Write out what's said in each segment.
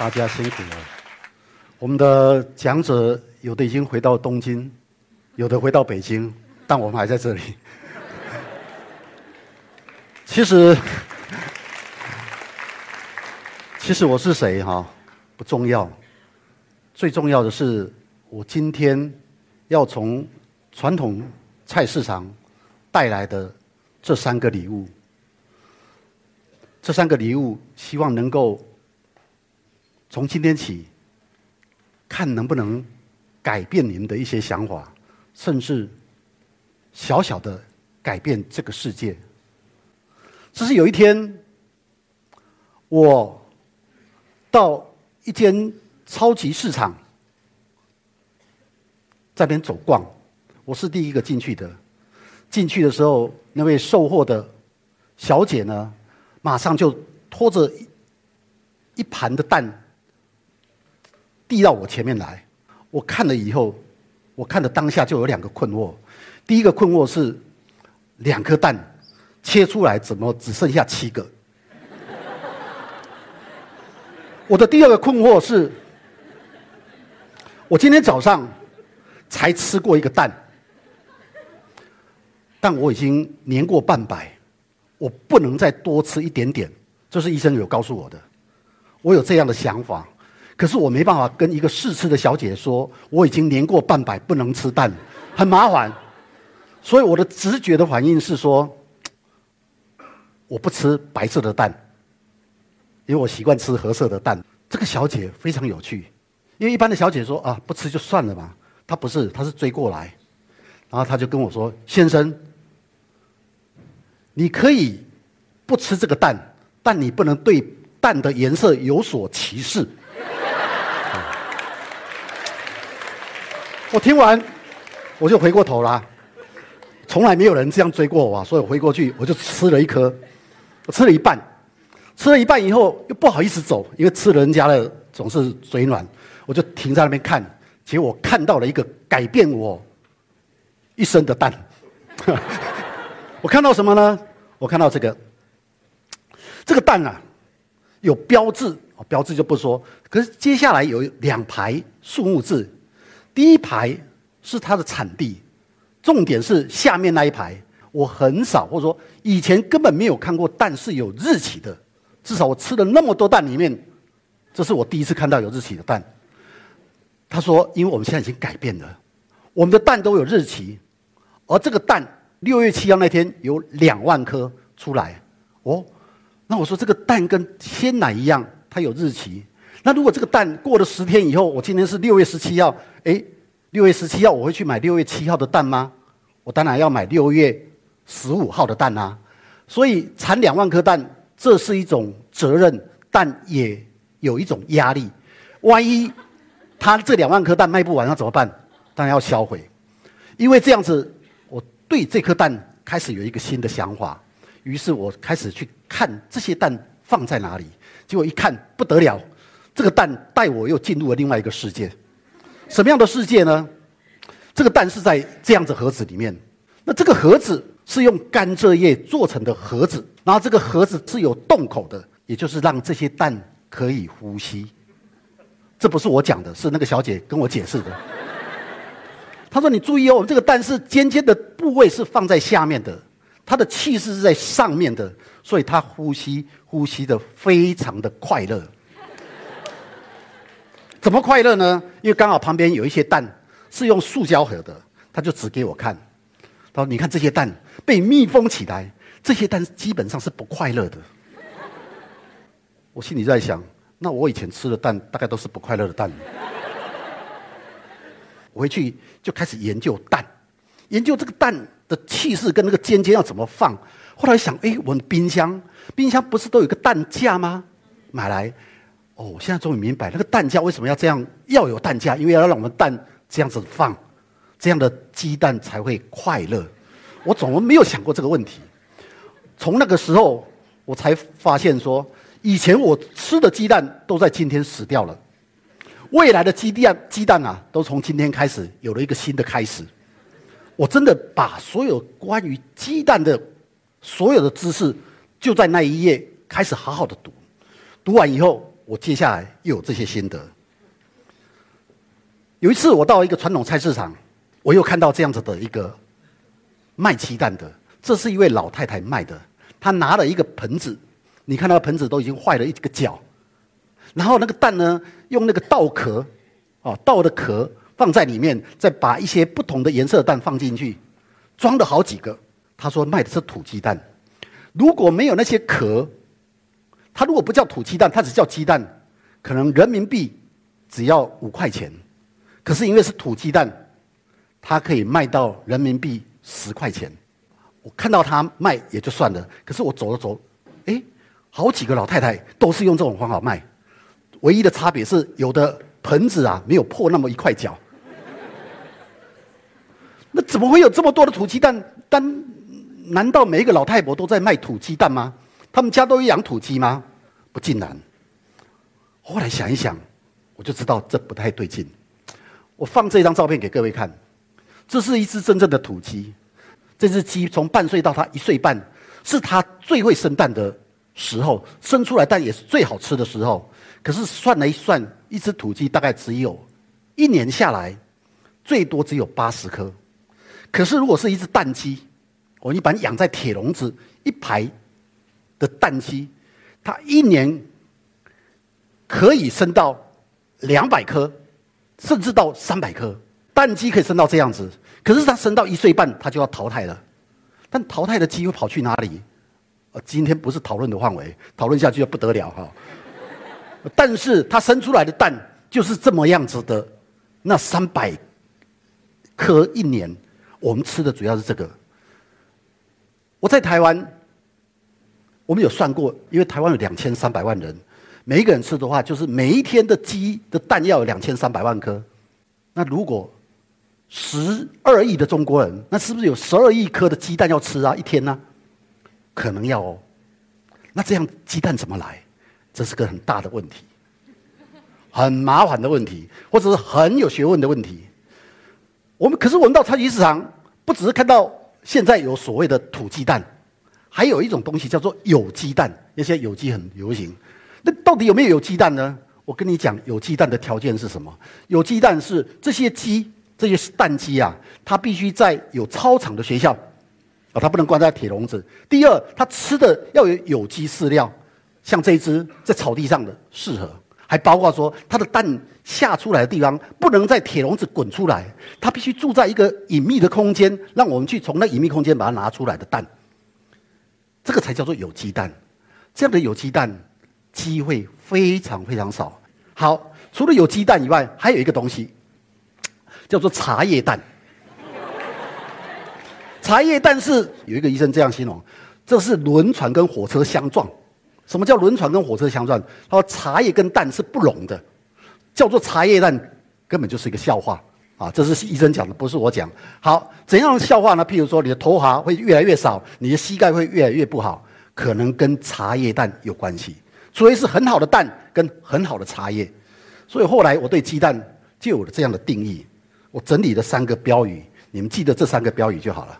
大家辛苦了。我们的讲者有的已经回到东京，有的回到北京，但我们还在这里。其实，其实我是谁哈不重要，最重要的是我今天要从传统菜市场带来的这三个礼物。这三个礼物，希望能够从今天起，看能不能改变您的一些想法，甚至小小的改变这个世界。只是有一天，我到一间超级市场，在边走逛，我是第一个进去的。进去的时候，那位售货的小姐呢？马上就拖着一盘的蛋递到我前面来，我看了以后，我看的当下就有两个困惑。第一个困惑是，两颗蛋切出来怎么只剩下七个？我的第二个困惑是，我今天早上才吃过一个蛋，但我已经年过半百。我不能再多吃一点点，这是医生有告诉我的。我有这样的想法，可是我没办法跟一个试吃的小姐说，我已经年过半百，不能吃蛋，很麻烦。所以我的直觉的反应是说，我不吃白色的蛋，因为我习惯吃褐色的蛋。这个小姐非常有趣，因为一般的小姐说啊，不吃就算了嘛，她不是，她是追过来，然后她就跟我说，先生。你可以不吃这个蛋，但你不能对蛋的颜色有所歧视。我听完，我就回过头啦。从来没有人这样追过我，所以我回过去，我就吃了一颗，我吃了一半，吃了一半以后又不好意思走，因为吃人家的总是嘴软，我就停在那边看。结果我看到了一个改变我一生的蛋。我看到什么呢？我看到这个，这个蛋啊，有标志，标志就不说。可是接下来有两排数目字，第一排是它的产地，重点是下面那一排，我很少或者说以前根本没有看过蛋是有日期的，至少我吃了那么多蛋里面，这是我第一次看到有日期的蛋。他说，因为我们现在已经改变了，我们的蛋都有日期，而这个蛋。六月七号那天有两万颗出来，哦，那我说这个蛋跟鲜奶一样，它有日期。那如果这个蛋过了十天以后，我今天是六月十七号，哎，六月十七号我会去买六月七号的蛋吗？我当然要买六月十五号的蛋啊。所以产两万颗蛋，这是一种责任，但也有一种压力。万一他这两万颗蛋卖不完，那怎么办？当然要销毁，因为这样子。我对这颗蛋开始有一个新的想法，于是我开始去看这些蛋放在哪里。结果一看不得了，这个蛋带我又进入了另外一个世界。什么样的世界呢？这个蛋是在这样子盒子里面。那这个盒子是用甘蔗叶做成的盒子，然后这个盒子是有洞口的，也就是让这些蛋可以呼吸。这不是我讲的，是那个小姐跟我解释的。她说：“你注意哦，我们这个蛋是尖尖的部位是放在下面的，它的气势是在上面的，所以它呼吸呼吸的非常的快乐。怎么快乐呢？因为刚好旁边有一些蛋是用塑胶盒的，他就指给我看，他说：‘你看这些蛋被密封起来，这些蛋基本上是不快乐的。’我心里在想，那我以前吃的蛋大概都是不快乐的蛋。”我回去就开始研究蛋，研究这个蛋的气势跟那个尖尖要怎么放。后来想，哎，我们冰箱，冰箱不是都有个蛋架吗？买来，哦，我现在终于明白那个蛋架为什么要这样，要有蛋架，因为要让我们蛋这样子放，这样的鸡蛋才会快乐。我怎么没有想过这个问题？从那个时候，我才发现说，以前我吃的鸡蛋都在今天死掉了。未来的鸡蛋鸡蛋啊，都从今天开始有了一个新的开始。我真的把所有关于鸡蛋的所有的知识，就在那一页开始好好的读。读完以后，我接下来又有这些心得。有一次我到一个传统菜市场，我又看到这样子的一个卖鸡蛋的，这是一位老太太卖的，她拿了一个盆子，你看那个盆子都已经坏了一个角，然后那个蛋呢，用那个稻壳，哦，稻的壳放在里面，再把一些不同的颜色的蛋放进去，装了好几个。她说卖的是土鸡蛋，如果没有那些壳。它如果不叫土鸡蛋，它只叫鸡蛋，可能人民币只要五块钱。可是因为是土鸡蛋，它可以卖到人民币十块钱。我看到它卖也就算了，可是我走了走，哎，好几个老太太都是用这种方法卖，唯一的差别是有的盆子啊没有破那么一块角。那怎么会有这么多的土鸡蛋？但难道每一个老太婆都在卖土鸡蛋吗？他们家都有养土鸡吗？不尽然。后来想一想，我就知道这不太对劲。我放这张照片给各位看，这是一只真正的土鸡。这只鸡从半岁到它一岁半，是它最会生蛋的时候，生出来蛋也是最好吃的时候。可是算了一算，一只土鸡大概只有一年下来，最多只有八十颗。可是如果是一只蛋鸡，我一般养在铁笼子一排。的蛋鸡，它一年可以生到两百颗，甚至到三百颗。蛋鸡可以生到这样子，可是它生到一岁半，它就要淘汰了。但淘汰的鸡会跑去哪里？呃，今天不是讨论的范围，讨论下去就不得了哈。但是它生出来的蛋就是这么样子的，那三百颗一年，我们吃的主要是这个。我在台湾。我们有算过，因为台湾有两千三百万人，每一个人吃的话，就是每一天的鸡的蛋要有两千三百万颗。那如果十二亿的中国人，那是不是有十二亿颗的鸡蛋要吃啊？一天呢？可能要哦。那这样鸡蛋怎么来？这是个很大的问题，很麻烦的问题，或者是很有学问的问题。我们可是我们到超级市场，不只是看到现在有所谓的土鸡蛋。还有一种东西叫做有机蛋，那些有机很流行。那到底有没有有机蛋呢？我跟你讲，有机蛋的条件是什么？有机蛋是这些鸡，这些蛋鸡啊，它必须在有操场的学校，啊，它不能关在铁笼子。第二，它吃的要有有机饲料，像这一只在草地上的适合。还包括说，它的蛋下出来的地方不能在铁笼子滚出来，它必须住在一个隐秘的空间，让我们去从那隐秘空间把它拿出来的蛋。这个才叫做有鸡蛋，这样的有鸡蛋机会非常非常少。好，除了有鸡蛋以外，还有一个东西叫做茶叶蛋。茶叶蛋是有一个医生这样形容：这是轮船跟火车相撞。什么叫轮船跟火车相撞？他说茶叶跟蛋是不融的，叫做茶叶蛋，根本就是一个笑话。啊，这是医生讲的，不是我讲。好，怎样的笑话呢？譬如说，你的头发会越来越少，你的膝盖会越来越不好，可能跟茶叶蛋有关系。所以是很好的蛋跟很好的茶叶。所以后来我对鸡蛋就有了这样的定义。我整理了三个标语，你们记得这三个标语就好了。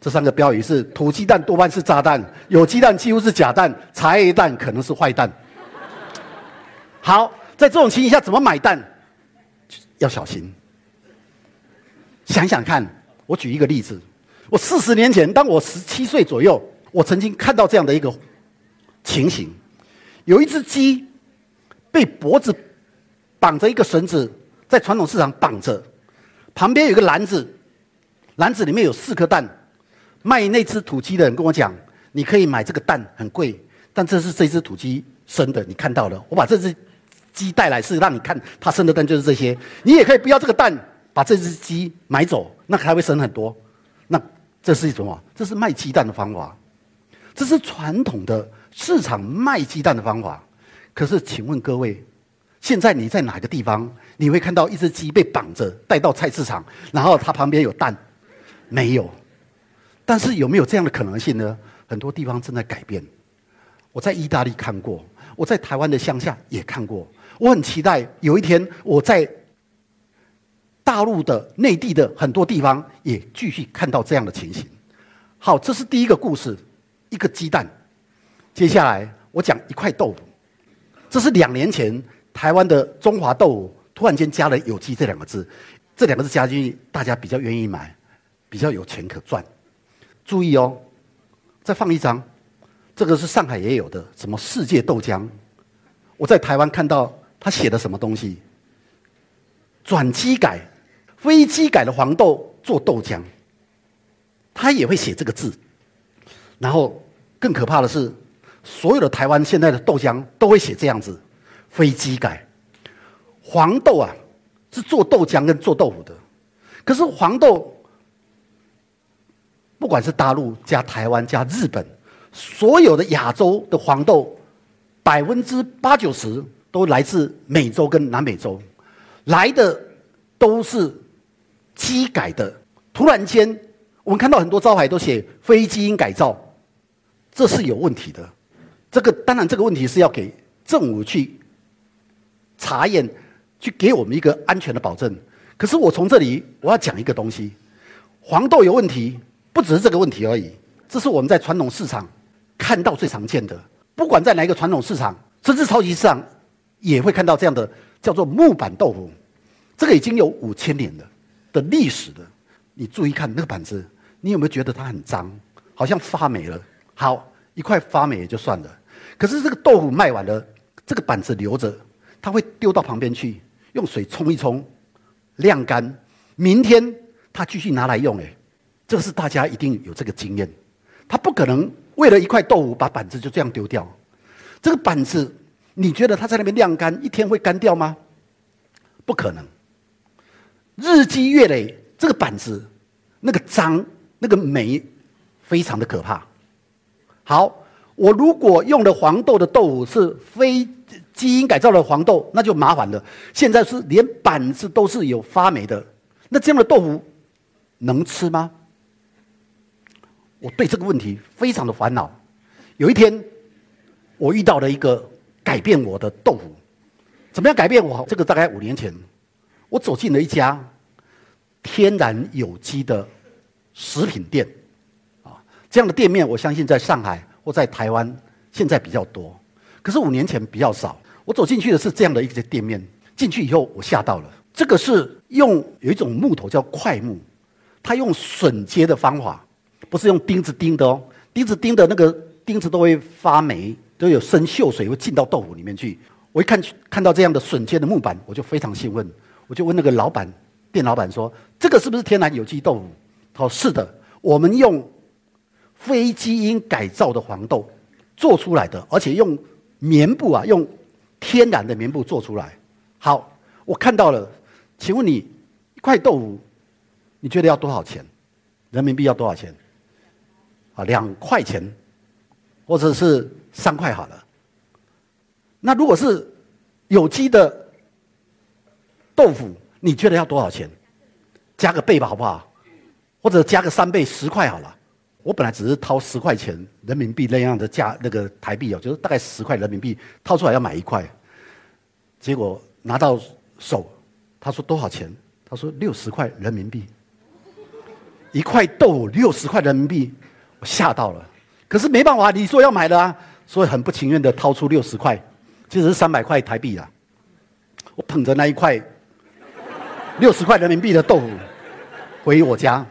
这三个标语是：土鸡蛋多半是炸弹，有鸡蛋几乎是假蛋，茶叶蛋可能是坏蛋。好，在这种情形下怎么买蛋？要小心。想想看，我举一个例子。我四十年前，当我十七岁左右，我曾经看到这样的一个情形：有一只鸡被脖子绑着一个绳子，在传统市场绑着，旁边有一个篮子，篮子里面有四颗蛋。卖那只土鸡的人跟我讲：“你可以买这个蛋，很贵，但这是这只土鸡生的，你看到了。我把这只鸡带来是让你看它生的蛋就是这些。你也可以不要这个蛋。”把这只鸡买走，那还会生很多。那这是一种啊，这是卖鸡蛋的方法，这是传统的市场卖鸡蛋的方法。可是，请问各位，现在你在哪个地方，你会看到一只鸡被绑着带到菜市场，然后它旁边有蛋？没有。但是有没有这样的可能性呢？很多地方正在改变。我在意大利看过，我在台湾的乡下也看过。我很期待有一天我在。大陆的内地的很多地方也继续看到这样的情形。好，这是第一个故事，一个鸡蛋。接下来我讲一块豆腐。这是两年前台湾的中华豆腐突然间加了有机这两个字，这两个字加进去，大家比较愿意买，比较有钱可赚。注意哦，再放一张，这个是上海也有的，什么世界豆浆。我在台湾看到他写的什么东西，转机改、飞机改的黄豆做豆浆，他也会写这个字。然后更可怕的是，所有的台湾现在的豆浆都会写这样子：飞机改黄豆啊，是做豆浆跟做豆腐的。可是黄豆，不管是大陆加台湾加日本，所有的亚洲的黄豆。百分之八九十都来自美洲跟南美洲，来的都是机改的。突然间，我们看到很多招牌都写非基因改造，这是有问题的。这个当然，这个问题是要给政府去查验，去给我们一个安全的保证。可是我从这里我要讲一个东西：黄豆有问题，不只是这个问题而已。这是我们在传统市场看到最常见的。不管在哪一个传统市场，甚至超级市场，也会看到这样的叫做木板豆腐。这个已经有五千年的的历史的。你注意看那个板子，你有没有觉得它很脏，好像发霉了？好，一块发霉也就算了。可是这个豆腐卖完了，这个板子留着，它会丢到旁边去，用水冲一冲，晾干。明天它继续拿来用。哎，这个是大家一定有这个经验。它不可能。为了一块豆腐，把板子就这样丢掉，这个板子，你觉得它在那边晾干一天会干掉吗？不可能，日积月累，这个板子那个脏、那个霉，非常的可怕。好，我如果用的黄豆的豆腐是非基因改造的黄豆，那就麻烦了。现在是连板子都是有发霉的，那这样的豆腐能吃吗？我对这个问题非常的烦恼。有一天，我遇到了一个改变我的豆腐。怎么样改变我？这个大概五年前，我走进了一家天然有机的食品店。啊，这样的店面，我相信在上海或在台湾现在比较多，可是五年前比较少。我走进去的是这样的一个店面，进去以后我吓到了。这个是用有一种木头叫块木，它用榫接的方法。不是用钉子钉的哦，钉子钉的那个钉子都会发霉，都有生锈水会进到豆腐里面去。我一看看到这样的榫接的木板，我就非常兴奋，我就问那个老板店老板说：“这个是不是天然有机豆腐？”他说：“是的，我们用非基因改造的黄豆做出来的，而且用棉布啊，用天然的棉布做出来。”好，我看到了，请问你一块豆腐，你觉得要多少钱？人民币要多少钱？啊，两块钱，或者是三块好了。那如果是有机的豆腐，你觉得要多少钱？加个倍吧，好不好？或者加个三倍，十块好了。我本来只是掏十块钱人民币那样的价，那个台币哦，就是大概十块人民币掏出来要买一块。结果拿到手，他说多少钱？他说六十块人民币，一块豆腐六十块人民币。我吓到了，可是没办法，你说要买的啊，所以很不情愿的掏出六十块，其实是三百块台币啊。我捧着那一块六十块人民币的豆腐回我家，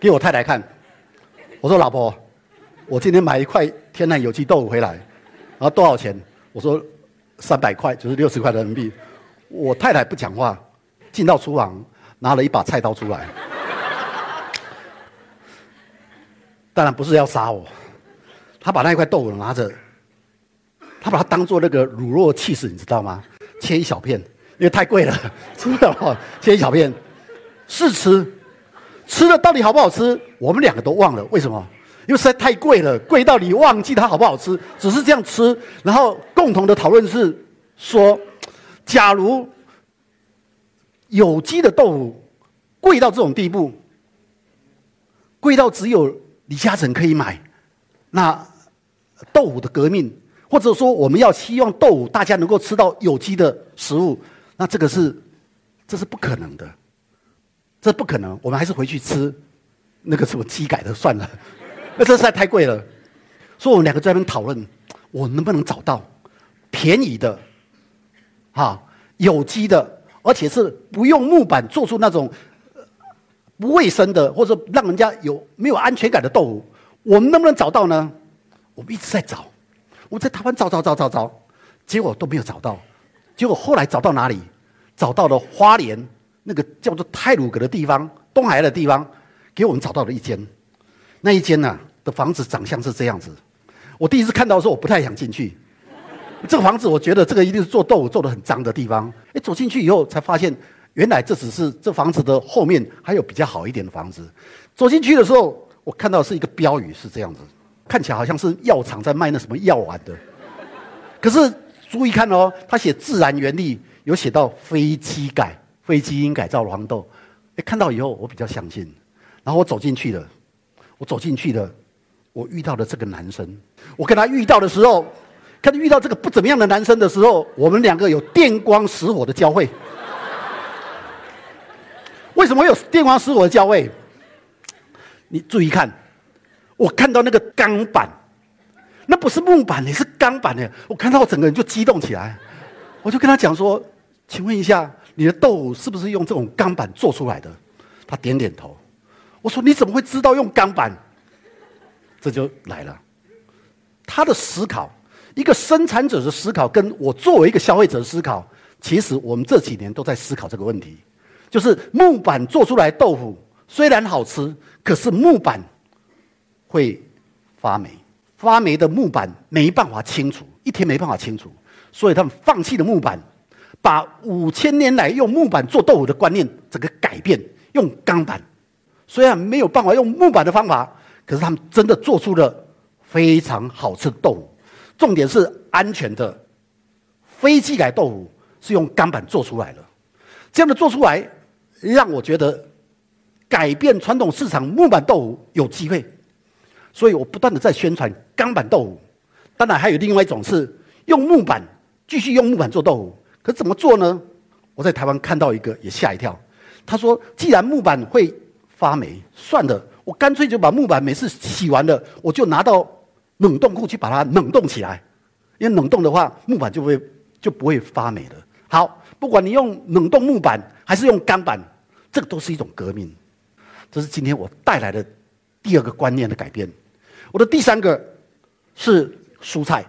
给我太太看。我说：“老婆，我今天买一块天然有机豆腐回来，然后多少钱？”我说：“三百块，就是六十块人民币。”我太太不讲话，进到厨房拿了一把菜刀出来。当然不是要杀我，他把那一块豆腐拿着，他把它当做那个卤肉气势，你知道吗？切一小片，因为太贵了，知道吗？切一小片试吃，吃了到底好不好吃？我们两个都忘了，为什么？因为实在太贵了，贵到你忘记它好不好吃，只是这样吃。然后共同的讨论是说，假如有机的豆腐贵到这种地步，贵到只有。李嘉诚可以买，那豆腐的革命，或者说我们要希望豆腐大家能够吃到有机的食物，那这个是这是不可能的，这不可能。我们还是回去吃那个什么鸡改的算了，那这实在太贵了。所以我们两个在那边讨论，我能不能找到便宜的，哈，有机的，而且是不用木板做出那种不卫生的，或者让人家有没有安全感的豆腐，我们能不能找到呢？我们一直在找，我在台湾找找找找找，结果都没有找到。结果后来找到哪里？找到了花莲那个叫做泰鲁阁的地方，东海的地方，给我们找到了一间。那一间呢的房子长相是这样子。我第一次看到的时候，我不太想进去。这个房子，我觉得这个一定是做豆腐做的很脏的地方。哎，走进去以后才发现，原来这只是这房子的后面还有比较好一点的房子。走进去的时候，我看到是一个标语是这样子，看起来好像是药厂在卖那什么药丸的。可是。注意看哦，他写自然原理有写到非基改、非基因改造的黄豆。哎，看到以后我比较相信，然后我走进去了，我走进去了，我遇到了这个男生。我跟他遇到的时候，看遇到这个不怎么样的男生的时候，我们两个有电光石火的交汇。为什么有电光石火的交汇？你注意看，我看到那个钢板。那不是木板，你是钢板的。我看到我整个人就激动起来，我就跟他讲说：“请问一下，你的豆腐是不是用这种钢板做出来的？”他点点头。我说：“你怎么会知道用钢板？”这就来了，他的思考，一个生产者的思考，跟我作为一个消费者的思考，其实我们这几年都在思考这个问题，就是木板做出来豆腐虽然好吃，可是木板会发霉。发霉的木板没办法清除，一天没办法清除，所以他们放弃了木板，把五千年来用木板做豆腐的观念整个改变，用钢板。虽然没有办法用木板的方法，可是他们真的做出了非常好吃的豆腐。重点是安全的，非机改豆腐是用钢板做出来的。这样的做出来，让我觉得改变传统市场木板豆腐有机会。所以我不断的在宣传钢板豆腐，当然还有另外一种是用木板继续用木板做豆腐。可怎么做呢？我在台湾看到一个也吓一跳。他说：“既然木板会发霉，算了，我干脆就把木板每次洗完了，我就拿到冷冻库去把它冷冻起来。因为冷冻的话，木板就会就不会发霉了。好，不管你用冷冻木板还是用钢板，这个都是一种革命。这是今天我带来的第二个观念的改变。”我的第三个是蔬菜，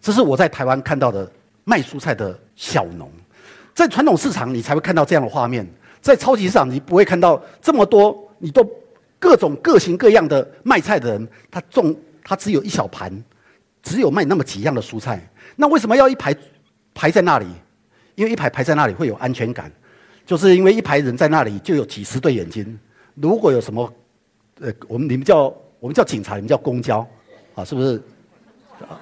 这是我在台湾看到的卖蔬菜的小农，在传统市场你才会看到这样的画面，在超级市场你不会看到这么多，你都各种各型各样的卖菜的人，他种他只有一小盘，只有卖那么几样的蔬菜，那为什么要一排排在那里？因为一排排在那里会有安全感，就是因为一排人在那里就有几十对眼睛，如果有什么，呃，我们你们叫。我们叫警察，你们叫公交，啊，是不是？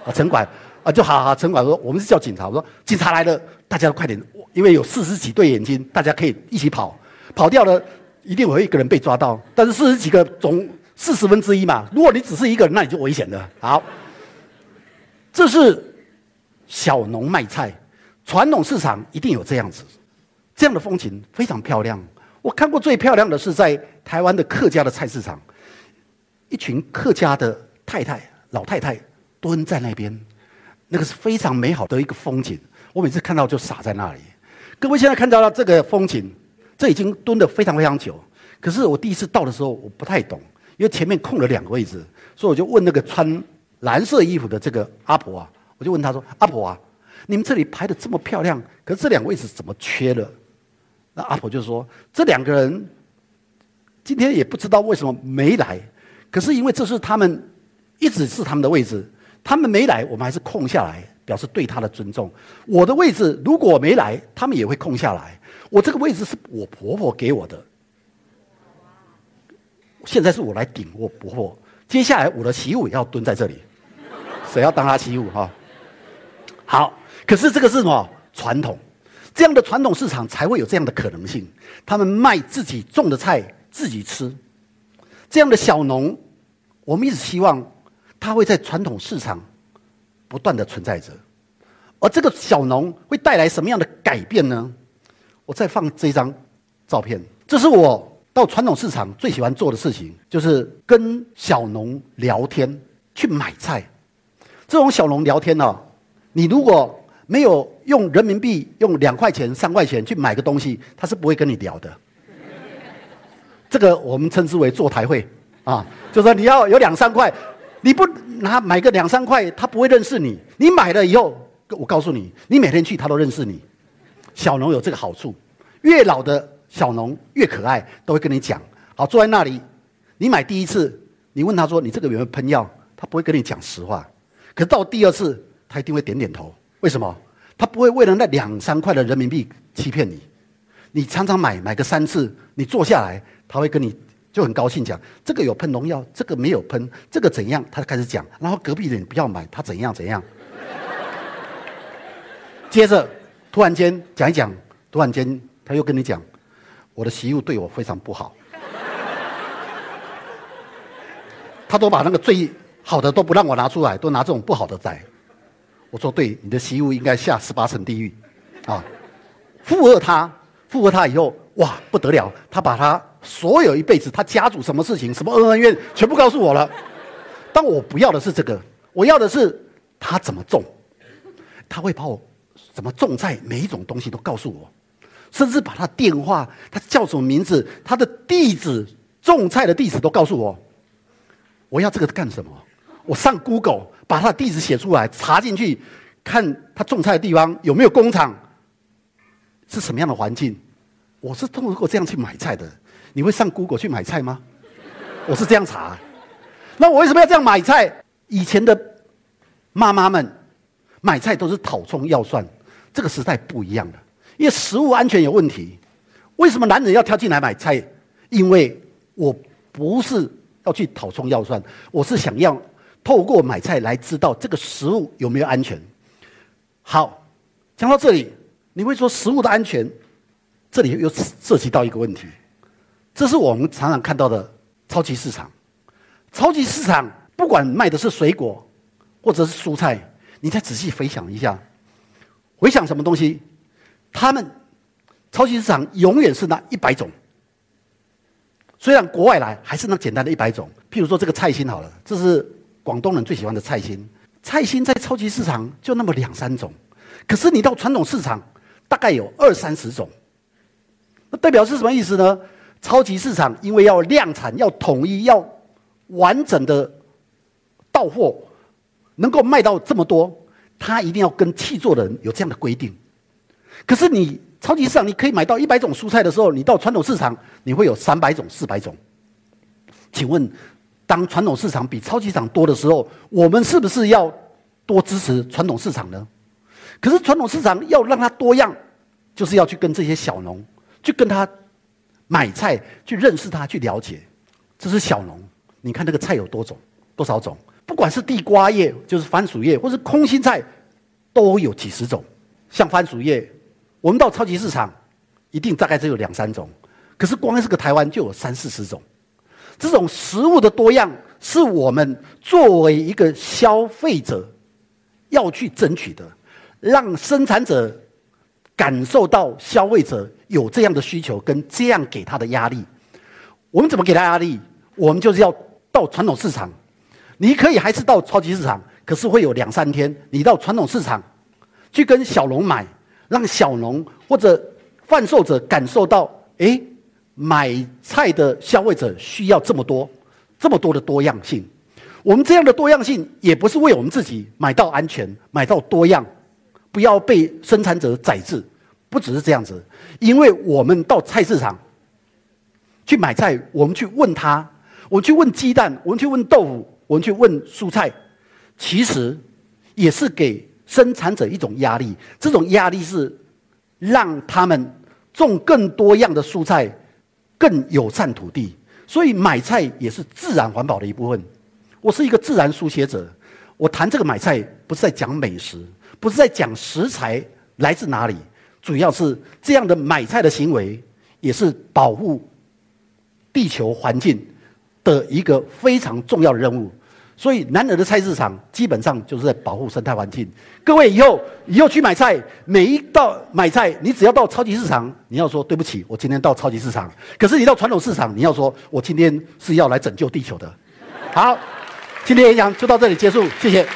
啊，城管，啊，就好好。城管说，我们是叫警察。我说，警察来了，大家都快点，因为有四十几对眼睛，大家可以一起跑。跑掉了，一定会一个人被抓到。但是四十几个总四十分之一嘛。如果你只是一个人，那你就危险了。好，这是小农卖菜，传统市场一定有这样子，这样的风景非常漂亮。我看过最漂亮的是在台湾的客家的菜市场。一群客家的太太、老太太蹲在那边，那个是非常美好的一个风景。我每次看到就傻在那里。各位现在看到了这个风景，这已经蹲的非常非常久。可是我第一次到的时候，我不太懂，因为前面空了两个位置，所以我就问那个穿蓝色衣服的这个阿婆啊，我就问她说：“阿婆啊，你们这里排的这么漂亮，可是这两个位置怎么缺了？”那阿婆就说：“这两个人今天也不知道为什么没来。”可是因为这是他们一直是他们的位置，他们没来，我们还是空下来，表示对他的尊重。我的位置如果没来，他们也会空下来。我这个位置是我婆婆给我的，现在是我来顶我婆婆。接下来我的媳妇也要蹲在这里，谁要当她媳妇哈？好，可是这个是什么传统？这样的传统市场才会有这样的可能性。他们卖自己种的菜，自己吃。这样的小农，我们一直希望他会在传统市场不断的存在着，而这个小农会带来什么样的改变呢？我再放这张照片，这是我到传统市场最喜欢做的事情，就是跟小农聊天，去买菜。这种小农聊天呢，你如果没有用人民币用两块钱、三块钱去买个东西，他是不会跟你聊的。这个我们称之为坐台会啊，就说你要有两三块，你不拿买个两三块，他不会认识你。你买了以后，我告诉你，你每天去他都认识你。小农有这个好处，越老的小农越可爱，都会跟你讲。好，坐在那里，你买第一次，你问他说你这个有没有喷药，他不会跟你讲实话。可是到第二次，他一定会点点头。为什么？他不会为了那两三块的人民币欺骗你。你常常买买个三次，你坐下来。他会跟你就很高兴讲，这个有喷农药，这个没有喷，这个怎样？他开始讲，然后隔壁的人不要买，他怎样怎样。接着突然间讲一讲，突然间他又跟你讲，我的媳妇对我非常不好，他都把那个最好的都不让我拿出来，都拿这种不好的在。我说对，你的媳妇应该下十八层地狱，啊，附和他，附和他以后，哇，不得了，他把他。所有一辈子，他家族什么事情、什么恩恩怨怨，全部告诉我了。但我不要的是这个，我要的是他怎么种，他会把我怎么种菜，每一种东西都告诉我，甚至把他电话、他叫什么名字、他的地址、种菜的地址都告诉我。我要这个干什么？我上 Google 把他的地址写出来，查进去，看他种菜的地方有没有工厂，是什么样的环境。我是通过这样去买菜的。你会上 Google 去买菜吗？我是这样查。那我为什么要这样买菜？以前的妈妈们买菜都是讨葱要蒜，这个时代不一样了，因为食物安全有问题。为什么男人要跳进来买菜？因为我不是要去讨葱要蒜，我是想要透过买菜来知道这个食物有没有安全。好，讲到这里，你会说食物的安全，这里又涉及到一个问题。这是我们常常看到的超级市场。超级市场不管卖的是水果，或者是蔬菜，你再仔细回想一下，回想什么东西？他们超级市场永远是那一百种。虽然国外来还是那简单的一百种。譬如说这个菜心好了，这是广东人最喜欢的菜心。菜心在超级市场就那么两三种，可是你到传统市场大概有二三十种。那代表是什么意思呢？超级市场因为要量产、要统一、要完整的到货，能够卖到这么多，他一定要跟气做人有这样的规定。可是你超级市场你可以买到一百种蔬菜的时候，你到传统市场你会有三百种、四百种。请问，当传统市场比超级市场多的时候，我们是不是要多支持传统市场呢？可是传统市场要让它多样，就是要去跟这些小农去跟他。买菜去认识它，去了解，这是小农。你看这个菜有多种，多少种？不管是地瓜叶，就是番薯叶，或是空心菜，都有几十种。像番薯叶，我们到超级市场，一定大概只有两三种。可是光是个台湾就有三四十种。这种食物的多样，是我们作为一个消费者要去争取的，让生产者。感受到消费者有这样的需求跟这样给他的压力，我们怎么给他压力？我们就是要到传统市场，你可以还是到超级市场，可是会有两三天，你到传统市场去跟小农买，让小农或者贩售者感受到，哎，买菜的消费者需要这么多，这么多的多样性。我们这样的多样性也不是为我们自己买到安全，买到多样。不要被生产者宰制，不只是这样子，因为我们到菜市场去买菜，我们去问他，我们去问鸡蛋，我们去问豆腐，我们去问蔬菜，其实也是给生产者一种压力。这种压力是让他们种更多样的蔬菜，更友善土地。所以买菜也是自然环保的一部分。我是一个自然书写者，我谈这个买菜不是在讲美食。不是在讲食材来自哪里，主要是这样的买菜的行为，也是保护地球环境的一个非常重要的任务。所以，男人的菜市场基本上就是在保护生态环境。各位以后以后去买菜，每一道买菜，你只要到超级市场，你要说对不起，我今天到超级市场。可是你到传统市场，你要说我今天是要来拯救地球的。好，今天演讲就到这里结束，谢谢。